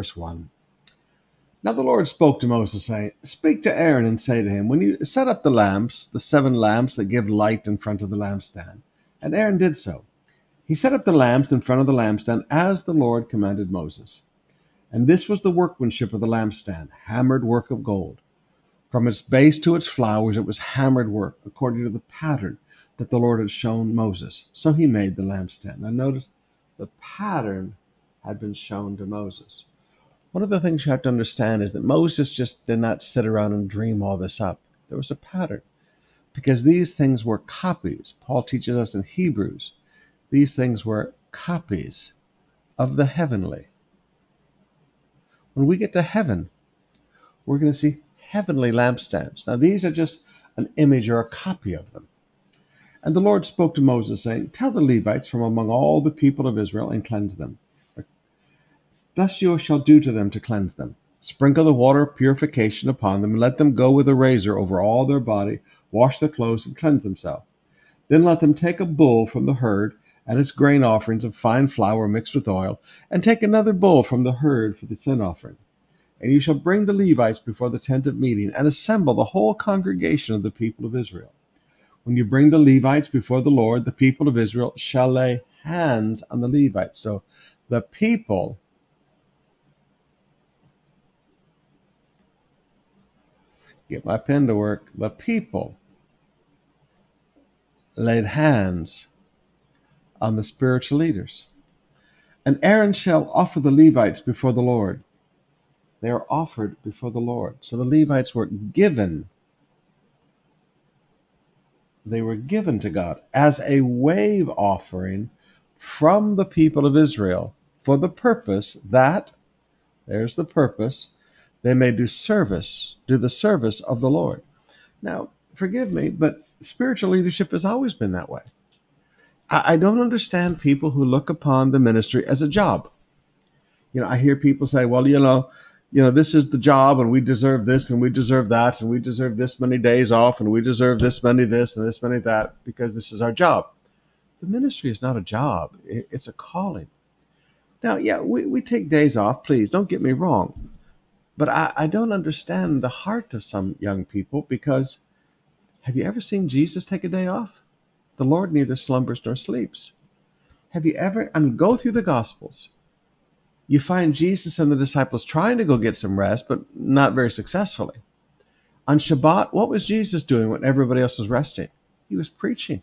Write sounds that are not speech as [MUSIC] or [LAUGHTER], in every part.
verse 1. Now the Lord spoke to Moses, saying, Speak to Aaron and say to him, When you set up the lamps, the seven lamps that give light in front of the lampstand. And Aaron did so. He set up the lamps in front of the lampstand as the Lord commanded Moses. And this was the workmanship of the lampstand, hammered work of gold. From its base to its flowers it was hammered work, according to the pattern that the Lord had shown Moses. So he made the lampstand. Now notice the pattern had been shown to Moses. One of the things you have to understand is that Moses just did not sit around and dream all this up. There was a pattern because these things were copies. Paul teaches us in Hebrews, these things were copies of the heavenly. When we get to heaven, we're going to see heavenly lampstands. Now, these are just an image or a copy of them. And the Lord spoke to Moses, saying, Tell the Levites from among all the people of Israel and cleanse them. Thus you shall do to them to cleanse them. Sprinkle the water of purification upon them, and let them go with a razor over all their body, wash their clothes, and cleanse themselves. Then let them take a bull from the herd and its grain offerings of fine flour mixed with oil, and take another bull from the herd for the sin offering. And you shall bring the Levites before the tent of meeting, and assemble the whole congregation of the people of Israel. When you bring the Levites before the Lord, the people of Israel shall lay hands on the Levites. So the people get my pen to work. The people laid hands on the spiritual leaders. And Aaron shall offer the Levites before the Lord. They are offered before the Lord. So the Levites were given. They were given to God as a wave offering from the people of Israel for the purpose that, there's the purpose, they may do service, do the service of the Lord. Now, forgive me, but spiritual leadership has always been that way. I, I don't understand people who look upon the ministry as a job. You know, I hear people say, well, you know, you know, this is the job and we deserve this and we deserve that and we deserve this many days off and we deserve this many this and this many that because this is our job. The ministry is not a job, it's a calling. Now, yeah, we, we take days off, please, don't get me wrong. But I, I don't understand the heart of some young people because have you ever seen Jesus take a day off? The Lord neither slumbers nor sleeps. Have you ever, I mean, go through the Gospels. You find Jesus and the disciples trying to go get some rest, but not very successfully. On Shabbat, what was Jesus doing when everybody else was resting? He was preaching.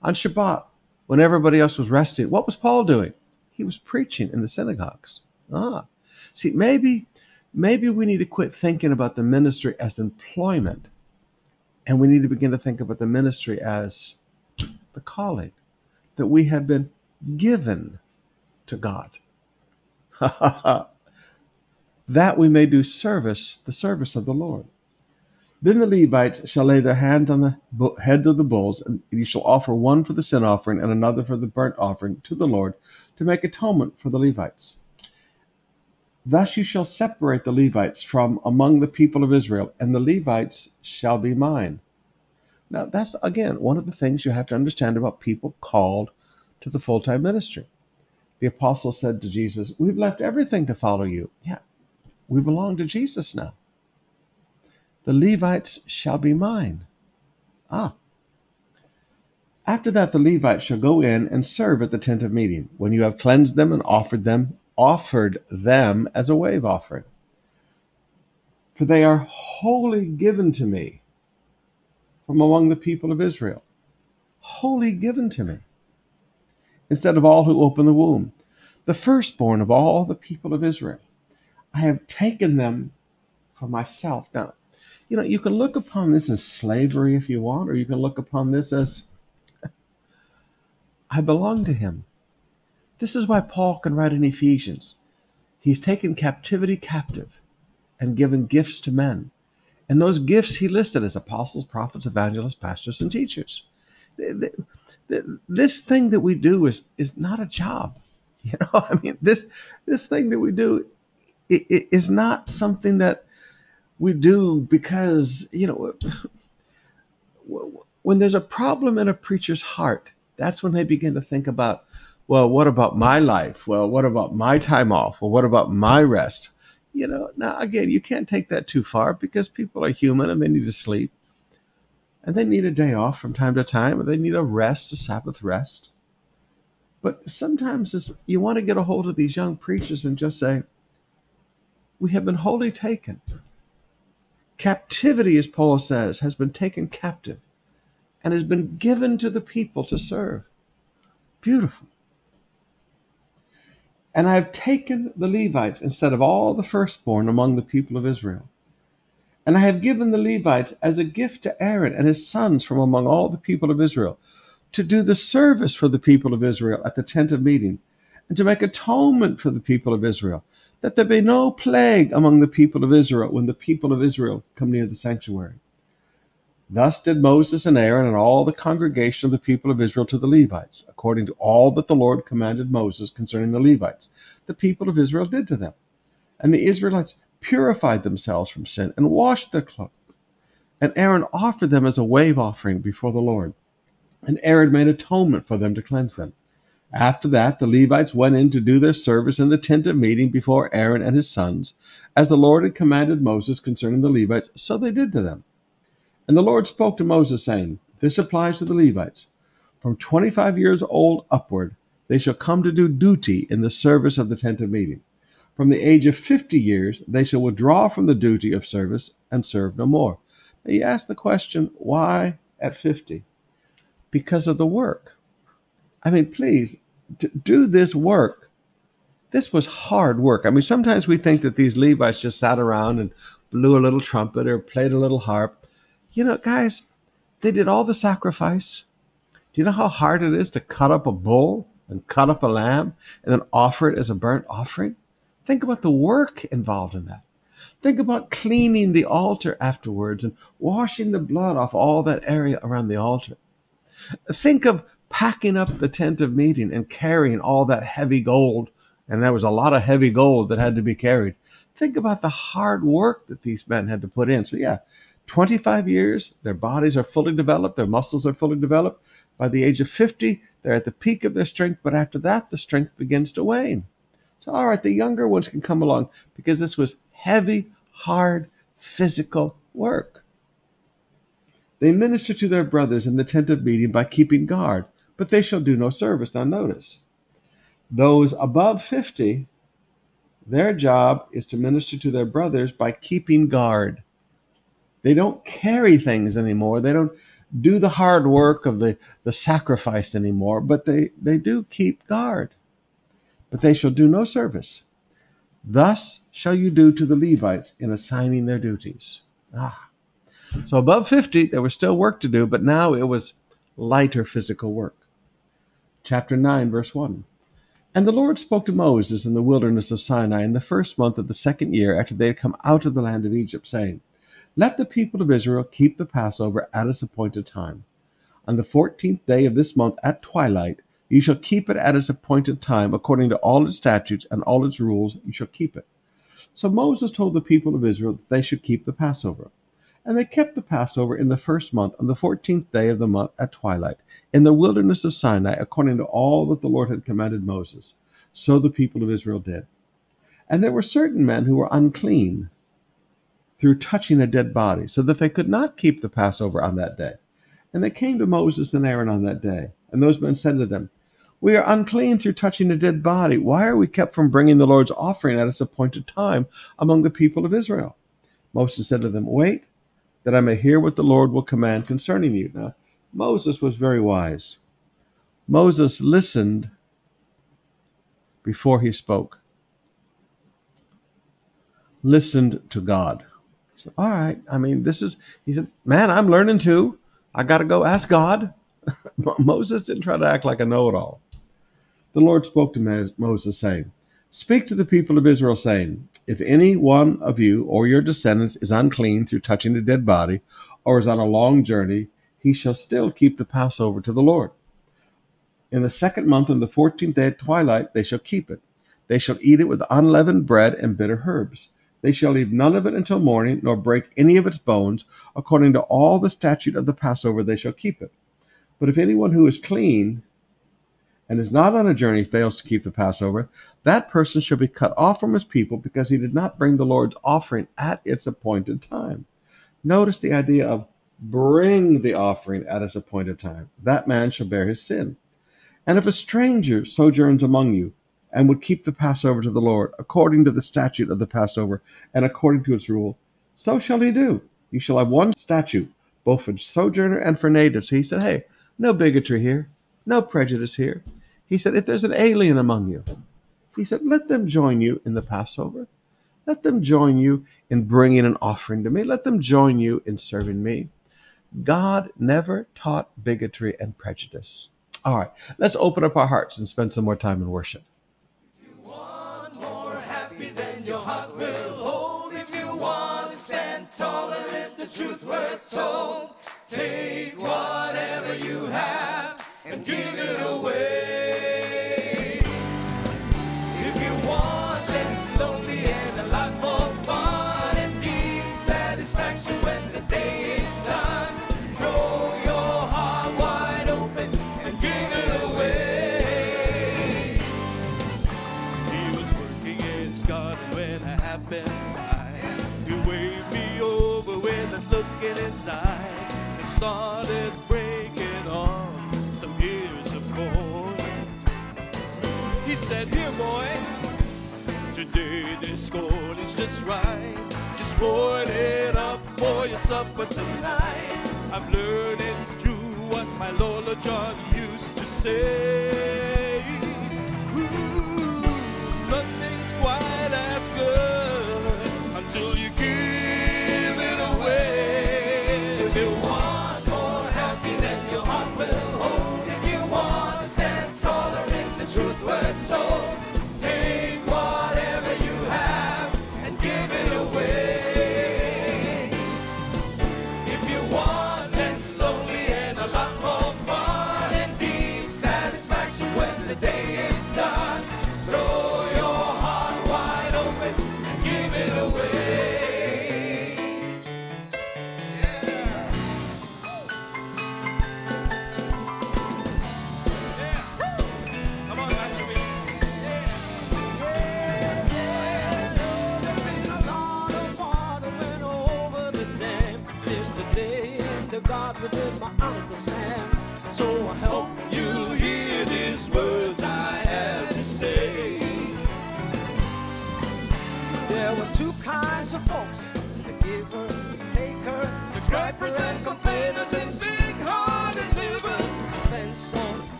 On Shabbat, when everybody else was resting, what was Paul doing? He was preaching in the synagogues. Ah, see, maybe maybe we need to quit thinking about the ministry as employment and we need to begin to think about the ministry as the calling that we have been given to God. [LAUGHS] that we may do service, the service of the Lord. Then the Levites shall lay their hands on the heads of the bulls, and you shall offer one for the sin offering and another for the burnt offering to the Lord to make atonement for the Levites. Thus you shall separate the Levites from among the people of Israel, and the Levites shall be mine. Now, that's again one of the things you have to understand about people called to the full time ministry. The apostle said to Jesus, We've left everything to follow you. Yeah, we belong to Jesus now. The Levites shall be mine. Ah. After that, the Levites shall go in and serve at the tent of meeting when you have cleansed them and offered them offered them as a wave offering. For they are wholly given to me from among the people of Israel. Wholly given to me. Instead of all who open the womb, the firstborn of all the people of Israel. I have taken them for myself. Now, you know, you can look upon this as slavery if you want, or you can look upon this as [LAUGHS] I belong to him. This is why Paul can write in Ephesians. He's taken captivity captive and given gifts to men. And those gifts he listed as apostles, prophets, evangelists, pastors, and teachers. This thing that we do is, is not a job. [LAUGHS] You know, I mean, this this thing that we do it, it is not something that we do because you know [LAUGHS] when there's a problem in a preacher's heart, that's when they begin to think about well, what about my life? Well, what about my time off? Well, what about my rest? You know, now again, you can't take that too far because people are human and they need to sleep. And they need a day off from time to time, and they need a rest, a Sabbath rest. But sometimes you want to get a hold of these young preachers and just say, We have been wholly taken. Captivity, as Paul says, has been taken captive and has been given to the people to serve. Beautiful. And I have taken the Levites instead of all the firstborn among the people of Israel. And I have given the Levites as a gift to Aaron and his sons from among all the people of Israel to do the service for the people of Israel at the tent of meeting and to make atonement for the people of Israel, that there be no plague among the people of Israel when the people of Israel come near the sanctuary. Thus did Moses and Aaron and all the congregation of the people of Israel to the Levites, according to all that the Lord commanded Moses concerning the Levites. The people of Israel did to them. And the Israelites purified themselves from sin and washed their clothes. And Aaron offered them as a wave offering before the Lord. And Aaron made atonement for them to cleanse them. After that, the Levites went in to do their service in the tent of meeting before Aaron and his sons, as the Lord had commanded Moses concerning the Levites, so they did to them. And the Lord spoke to Moses, saying, This applies to the Levites. From 25 years old upward, they shall come to do duty in the service of the tent of meeting. From the age of 50 years, they shall withdraw from the duty of service and serve no more. Now you ask the question, why at 50? Because of the work. I mean, please, do this work, this was hard work. I mean, sometimes we think that these Levites just sat around and blew a little trumpet or played a little harp. You know, guys, they did all the sacrifice. Do you know how hard it is to cut up a bull and cut up a lamb and then offer it as a burnt offering? Think about the work involved in that. Think about cleaning the altar afterwards and washing the blood off all that area around the altar. Think of packing up the tent of meeting and carrying all that heavy gold. And there was a lot of heavy gold that had to be carried. Think about the hard work that these men had to put in. So, yeah, 25 years, their bodies are fully developed, their muscles are fully developed. By the age of 50, they're at the peak of their strength, but after that, the strength begins to wane. So, all right, the younger ones can come along because this was heavy, hard, physical work. They minister to their brothers in the tent of meeting by keeping guard, but they shall do no service. Now, notice those above 50, their job is to minister to their brothers by keeping guard. They don't carry things anymore. They don't do the hard work of the, the sacrifice anymore, but they, they do keep guard. But they shall do no service. Thus shall you do to the Levites in assigning their duties. Ah. So above 50, there was still work to do, but now it was lighter physical work. Chapter 9, verse 1. And the Lord spoke to Moses in the wilderness of Sinai in the first month of the second year after they had come out of the land of Egypt, saying, let the people of Israel keep the Passover at its appointed time. On the fourteenth day of this month at twilight, you shall keep it at its appointed time, according to all its statutes and all its rules, you shall keep it. So Moses told the people of Israel that they should keep the Passover. And they kept the Passover in the first month, on the fourteenth day of the month at twilight, in the wilderness of Sinai, according to all that the Lord had commanded Moses. So the people of Israel did. And there were certain men who were unclean through touching a dead body, so that they could not keep the Passover on that day. And they came to Moses and Aaron on that day. And those men said to them, We are unclean through touching a dead body. Why are we kept from bringing the Lord's offering at its appointed time among the people of Israel? Moses said to them, Wait, that I may hear what the Lord will command concerning you. Now, Moses was very wise. Moses listened before he spoke, listened to God. All right. I mean, this is, he said, man, I'm learning too. I got to go ask God. [LAUGHS] Moses didn't try to act like a know it all. The Lord spoke to Moses, saying, Speak to the people of Israel, saying, If any one of you or your descendants is unclean through touching a dead body, or is on a long journey, he shall still keep the Passover to the Lord. In the second month, on the fourteenth day at twilight, they shall keep it. They shall eat it with unleavened bread and bitter herbs. They shall leave none of it until morning, nor break any of its bones. According to all the statute of the Passover, they shall keep it. But if anyone who is clean and is not on a journey fails to keep the Passover, that person shall be cut off from his people because he did not bring the Lord's offering at its appointed time. Notice the idea of bring the offering at its appointed time. That man shall bear his sin. And if a stranger sojourns among you, and would keep the Passover to the Lord, according to the statute of the Passover, and according to its rule, so shall he do. You shall have one statute, both for sojourner and for native. He said, Hey, no bigotry here, no prejudice here. He said, If there's an alien among you, he said, Let them join you in the Passover. Let them join you in bringing an offering to me. Let them join you in serving me. God never taught bigotry and prejudice. All right, let's open up our hearts and spend some more time in worship. Truth were told. Take whatever you have in his and started breaking on some ears of corn. He said, Here, boy, today this corn is just right. Just boil it up for your supper tonight. I've learned it's true what my Lola John used to say.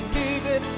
Can give it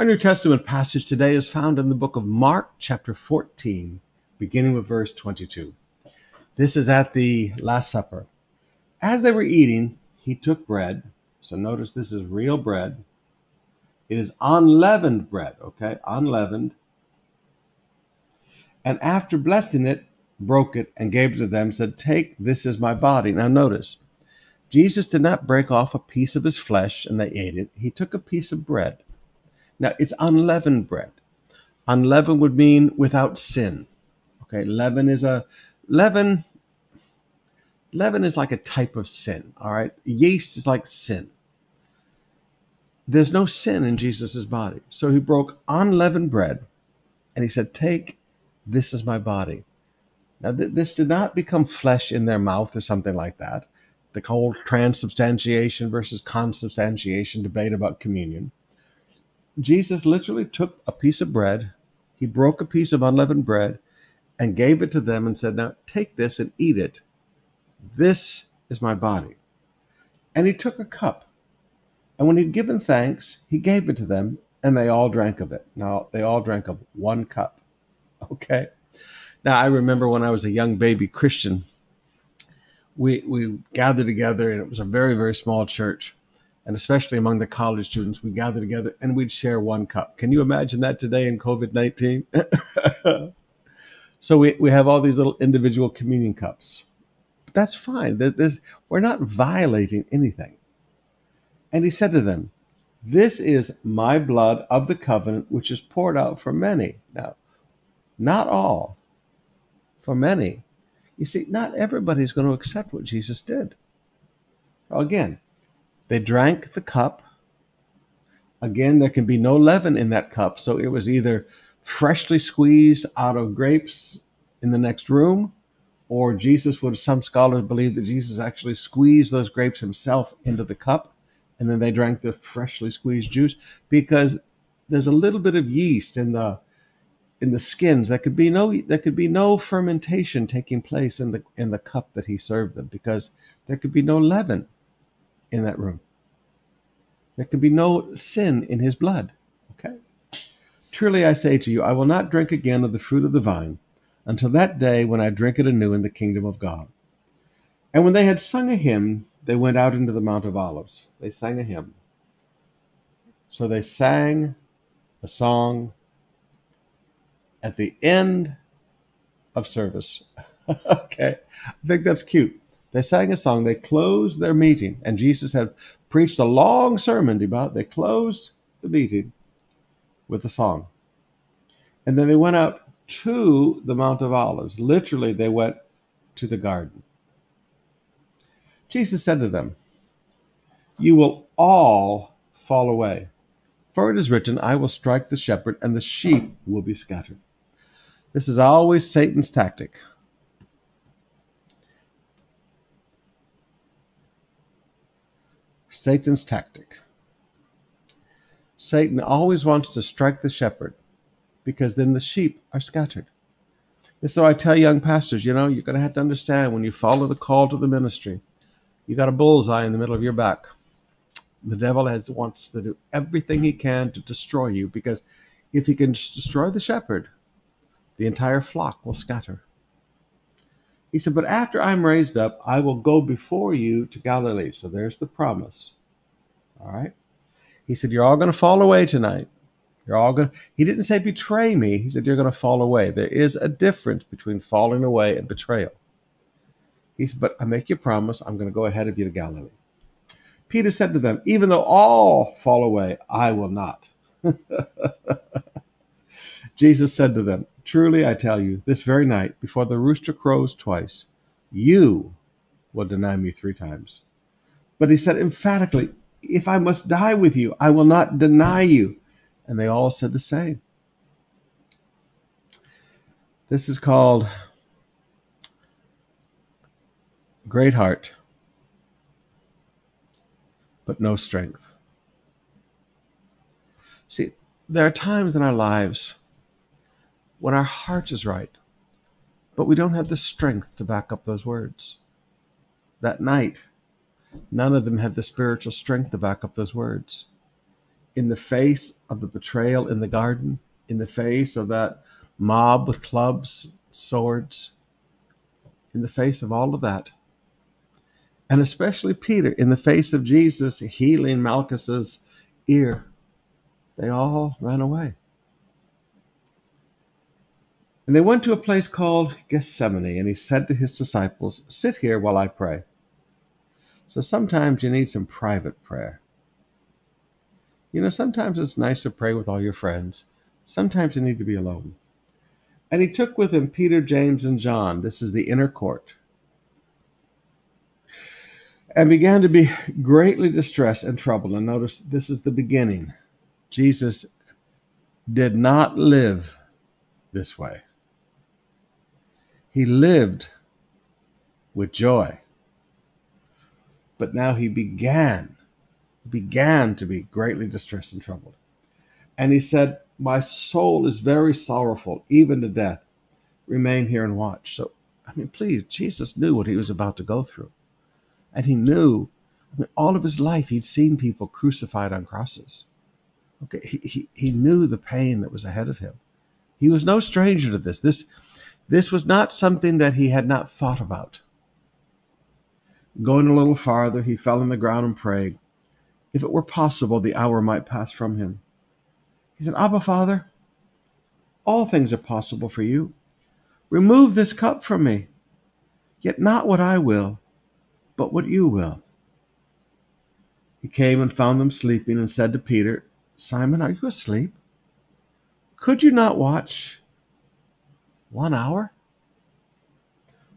Our New Testament passage today is found in the book of Mark, chapter 14, beginning with verse 22. This is at the Last Supper. As they were eating, he took bread. So notice this is real bread. It is unleavened bread, okay? Unleavened. And after blessing it, broke it and gave it to them, said, Take, this is my body. Now notice, Jesus did not break off a piece of his flesh and they ate it. He took a piece of bread. Now it's unleavened bread. Unleavened would mean without sin. Okay, leaven is a leaven. Leaven is like a type of sin. All right, yeast is like sin. There's no sin in Jesus' body. So he broke unleavened bread and he said, Take, this is my body. Now, th- this did not become flesh in their mouth or something like that. The whole transubstantiation versus consubstantiation debate about communion. Jesus literally took a piece of bread, he broke a piece of unleavened bread, and gave it to them and said, Now take this and eat it. This is my body. And he took a cup. And when he'd given thanks, he gave it to them, and they all drank of it. Now, they all drank of one cup. [LAUGHS] Okay? Now, I remember when I was a young baby Christian, we, we gathered together, and it was a very, very small church. And especially among the college students, we'd gather together and we'd share one cup. Can you imagine that today in COVID 19? [LAUGHS] so we, we have all these little individual communion cups. But that's fine. There- there's, we're not violating anything. And he said to them, This is my blood of the covenant, which is poured out for many. Now, not all, for many. You see, not everybody's going to accept what Jesus did. Again, they drank the cup. Again, there can be no leaven in that cup. So it was either freshly squeezed out of grapes in the next room, or Jesus would, some scholars believe that Jesus actually squeezed those grapes himself into the cup, and then they drank the freshly squeezed juice because there's a little bit of yeast in the in the skins there could be no there could be no fermentation taking place in the in the cup that he served them because there could be no leaven in that room. There could be no sin in his blood okay? Truly i say to you i will not drink again of the fruit of the vine until that day when i drink it anew in the kingdom of god. And when they had sung a hymn they went out into the mount of olives. They sang a hymn. So they sang a song at the end of service. [LAUGHS] okay, I think that's cute. They sang a song, they closed their meeting, and Jesus had preached a long sermon about. They closed the meeting with a song. And then they went out to the Mount of Olives. Literally, they went to the garden. Jesus said to them, You will all fall away. For it is written, I will strike the shepherd, and the sheep will be scattered. This is always Satan's tactic. Satan's tactic. Satan always wants to strike the shepherd because then the sheep are scattered. And so I tell young pastors, you know, you're going to have to understand when you follow the call to the ministry, you got a bullseye in the middle of your back. The devil has wants to do everything he can to destroy you because if he can destroy the shepherd, the entire flock will scatter. He said, But after I'm raised up, I will go before you to Galilee. So there's the promise. All right. He said, You're all going to fall away tonight. You're all going to, he didn't say betray me. He said, You're going to fall away. There is a difference between falling away and betrayal. He said, But I make you a promise, I'm going to go ahead of you to Galilee. Peter said to them, Even though all fall away, I will not. [LAUGHS] Jesus said to them, Truly I tell you, this very night, before the rooster crows twice, you will deny me three times. But he said emphatically, If I must die with you, I will not deny you. And they all said the same. This is called great heart, but no strength. See, there are times in our lives when our heart is right, but we don't have the strength to back up those words. That night, none of them had the spiritual strength to back up those words. in the face of the betrayal in the garden, in the face of that mob with clubs, swords, in the face of all of that, and especially Peter, in the face of Jesus healing Malchus's ear, they all ran away. And they went to a place called Gethsemane, and he said to his disciples, Sit here while I pray. So sometimes you need some private prayer. You know, sometimes it's nice to pray with all your friends. Sometimes you need to be alone. And he took with him Peter, James, and John. This is the inner court. And began to be greatly distressed and troubled. And notice this is the beginning. Jesus did not live this way, he lived with joy. But now he began, began to be greatly distressed and troubled. And he said, My soul is very sorrowful, even to death. Remain here and watch. So, I mean, please, Jesus knew what he was about to go through. And he knew, I mean, all of his life, he'd seen people crucified on crosses. Okay, he, he, he knew the pain that was ahead of him. He was no stranger to this. This, this was not something that he had not thought about. Going a little farther, he fell on the ground and prayed. If it were possible, the hour might pass from him. He said, Abba, Father, all things are possible for you. Remove this cup from me, yet not what I will, but what you will. He came and found them sleeping and said to Peter, Simon, are you asleep? Could you not watch one hour?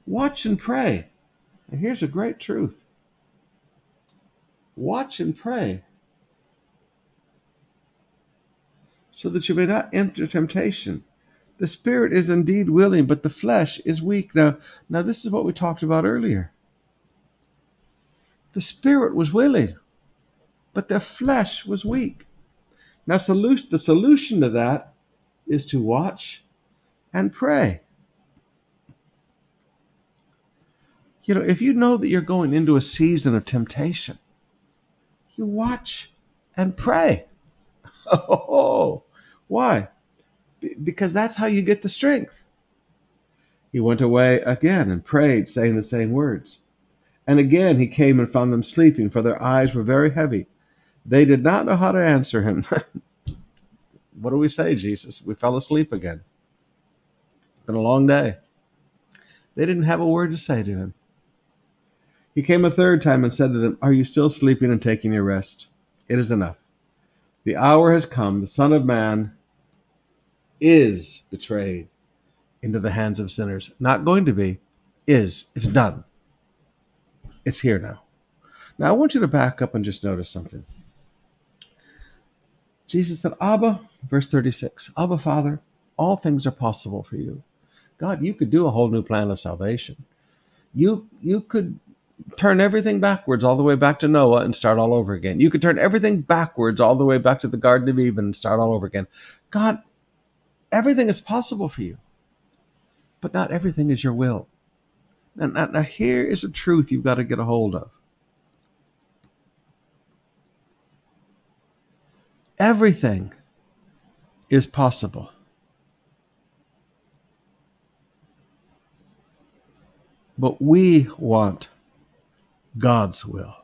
Watch and pray. And here's a great truth watch and pray so that you may not enter temptation. The spirit is indeed willing, but the flesh is weak. Now, now this is what we talked about earlier. The spirit was willing, but the flesh was weak. Now, the solution to that is to watch and pray. You know, if you know that you're going into a season of temptation, you watch and pray. [LAUGHS] Oh, why? Be- Because that's how you get the strength. He went away again and prayed, saying the same words. And again he came and found them sleeping, for their eyes were very heavy. They did not know how to answer him. [LAUGHS] what do we say, Jesus? We fell asleep again. Been a long day. They didn't have a word to say to him. He came a third time and said to them, Are you still sleeping and taking your rest? It is enough. The hour has come. The Son of Man is betrayed into the hands of sinners. Not going to be, is. It's done. It's here now. Now, I want you to back up and just notice something. Jesus said, Abba, verse 36, Abba, Father, all things are possible for you. God, you could do a whole new plan of salvation. You, you could turn everything backwards all the way back to Noah and start all over again. You could turn everything backwards all the way back to the Garden of Eden and start all over again. God, everything is possible for you, but not everything is your will. Now, now, now here is a truth you've got to get a hold of. Everything is possible. But we want God's will.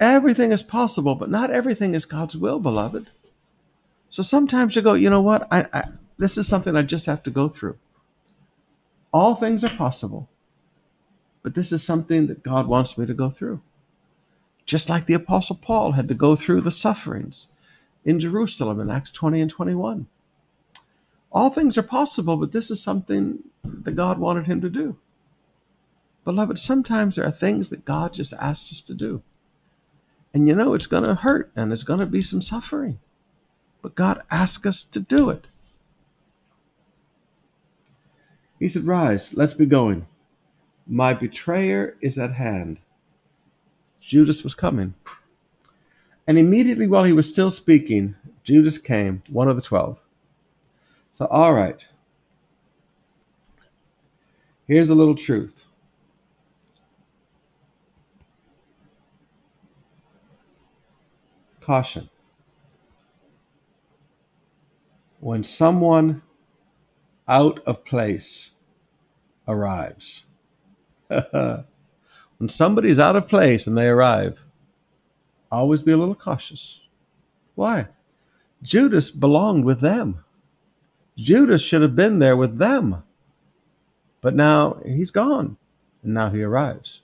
Everything is possible, but not everything is God's will, beloved. So sometimes you go, you know what? I, I this is something I just have to go through. All things are possible, but this is something that God wants me to go through. Just like the Apostle Paul had to go through the sufferings in Jerusalem in Acts 20 and 21. All things are possible, but this is something that God wanted him to do. Beloved, sometimes there are things that God just asks us to do. And you know it's going to hurt and there's going to be some suffering. But God asks us to do it. He said, Rise, let's be going. My betrayer is at hand. Judas was coming. And immediately while he was still speaking, Judas came, one of the twelve. So, all right. Here's a little truth. Caution. When someone out of place arrives, [LAUGHS] when somebody's out of place and they arrive, always be a little cautious. Why? Judas belonged with them. Judas should have been there with them. But now he's gone, and now he arrives.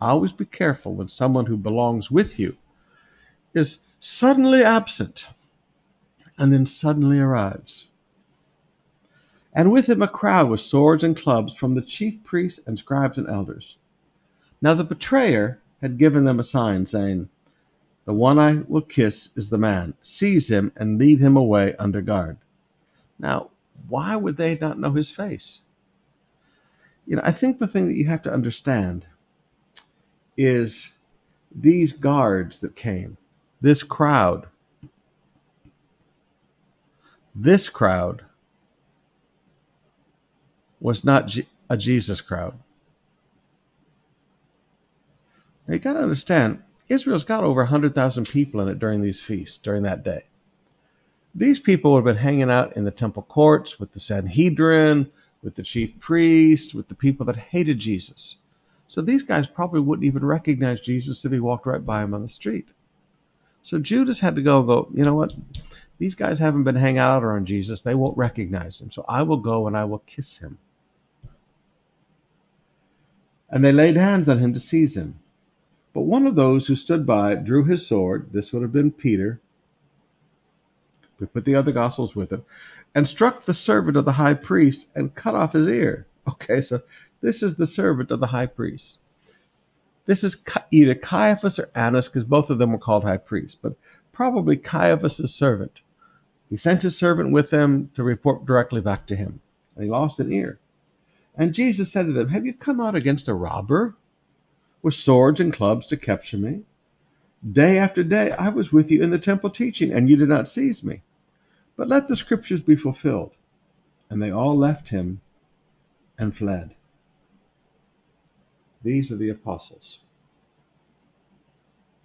Always be careful when someone who belongs with you is suddenly absent and then suddenly arrives. And with him a crowd with swords and clubs from the chief priests and scribes and elders. Now the betrayer had given them a sign, saying, The one I will kiss is the man. Seize him and lead him away under guard. Now, why would they not know his face? You know, I think the thing that you have to understand is these guards that came, this crowd, this crowd was not a Jesus crowd. Now you got to understand, Israel's got over 100,000 people in it during these feasts, during that day. These people would have been hanging out in the temple courts with the Sanhedrin, with the chief priests, with the people that hated Jesus. So these guys probably wouldn't even recognize Jesus if he walked right by him on the street. So Judas had to go and go, you know what? These guys haven't been hanging out around Jesus. They won't recognize him. So I will go and I will kiss him. And they laid hands on him to seize him. But one of those who stood by drew his sword. This would have been Peter. We put the other gospels with him. And struck the servant of the high priest and cut off his ear. [LAUGHS] Okay, so this is the servant of the high priest. This is either Caiaphas or Annas, because both of them were called high priests, but probably Caiaphas' servant. He sent his servant with them to report directly back to him, and he lost an ear. And Jesus said to them, Have you come out against a robber with swords and clubs to capture me? Day after day I was with you in the temple teaching, and you did not seize me. But let the scriptures be fulfilled. And they all left him and fled. These are the apostles.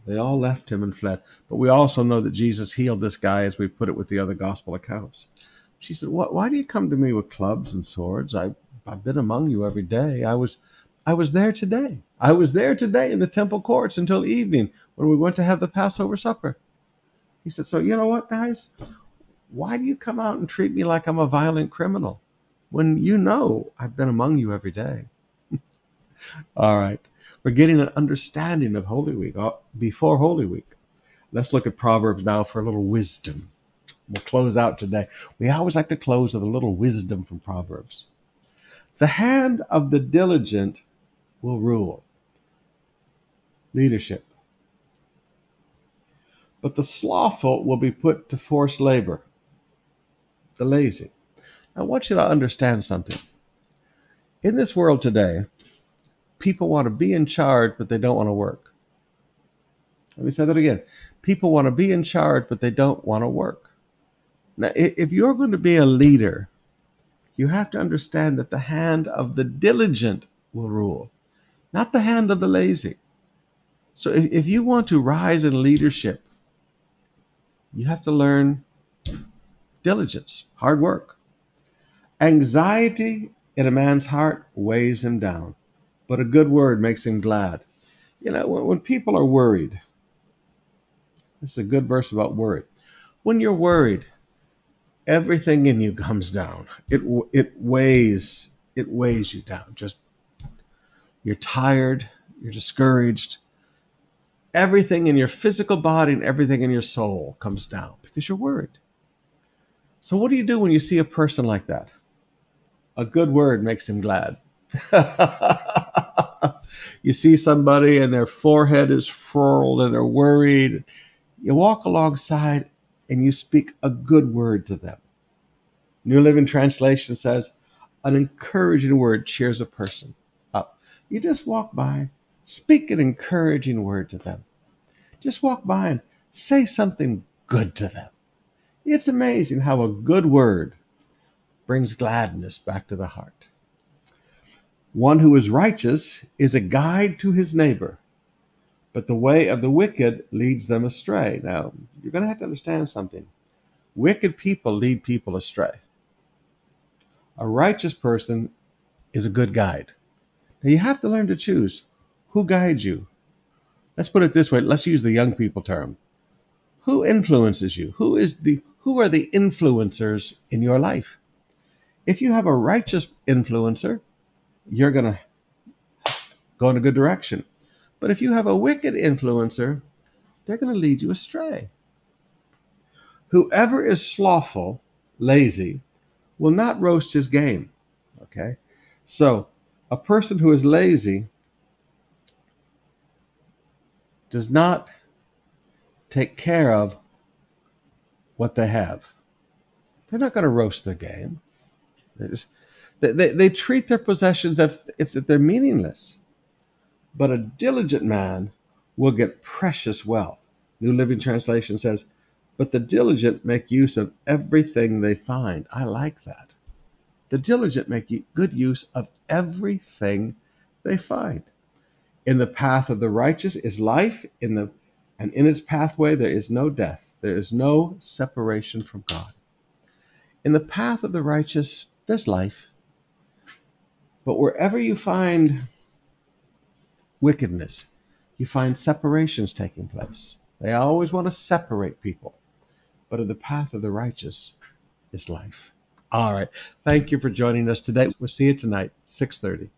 They all left him and fled. But we also know that Jesus healed this guy as we put it with the other gospel accounts. She said, "Why do you come to me with clubs and swords? I, I've been among you every day. I was, I was there today. I was there today in the temple courts until evening when we went to have the Passover supper. He said, So, you know what, guys? Why do you come out and treat me like I'm a violent criminal when you know I've been among you every day? [LAUGHS] All right. We're getting an understanding of Holy Week uh, before Holy Week. Let's look at Proverbs now for a little wisdom. We'll close out today. We always like to close with a little wisdom from Proverbs. The hand of the diligent will rule leadership, but the slothful will be put to forced labor, the lazy. I want you to understand something. In this world today, people want to be in charge, but they don't want to work. Let me say that again. People want to be in charge, but they don't want to work. Now, if you're going to be a leader, you have to understand that the hand of the diligent will rule, not the hand of the lazy. So if, if you want to rise in leadership, you have to learn diligence, hard work. Anxiety in a man's heart weighs him down, but a good word makes him glad. You know, when, when people are worried, this is a good verse about worry. When you're worried, everything in you [LAUGHS] comes down. It it weighs it weighs you down. Just you're tired, you're discouraged. Everything in your physical body and everything in your soul comes down because you're worried. So what do you do when you see a person like that? A good word makes him glad. [LAUGHS] you see somebody and their forehead is furled and they're worried. You walk alongside and you speak a good word to them. New Living Translation says, an encouraging word cheers a person. You just walk by, speak an encouraging word to them. Just walk by and say something good to them. It's amazing how a good word brings gladness back to the heart. One who is righteous is a guide to his neighbor, but the way of the wicked leads them astray. Now, you're going to have to understand something. Wicked people lead people astray. A righteous person is a good guide. Now, you have to learn to choose who guides you. Let's put it this way. Let's use the young people term. Who influences you? Who is the who are the influencers in your life? If you have a righteous influencer, you're going to go in a good direction. But if you have a wicked influencer, they're going to lead you astray. Whoever is slothful, lazy, will not roast his game. Okay? So, a person who is lazy does not take care of what they have. They're not going to roast their game. They, just, they, they, they treat their possessions as if they're meaningless. But a diligent man will get precious wealth. New Living Translation says, But the diligent make use of everything they find. I like that. The diligent make good use of everything they find. In the path of the righteous is life, in the and in its pathway there is no death. There is no separation from God. In the path of the righteous, there's life. But wherever you find wickedness, you find separations taking place. They always want to separate people. But in the path of the righteous is life. All right. Thank you for joining us today. We'll see you tonight, 630.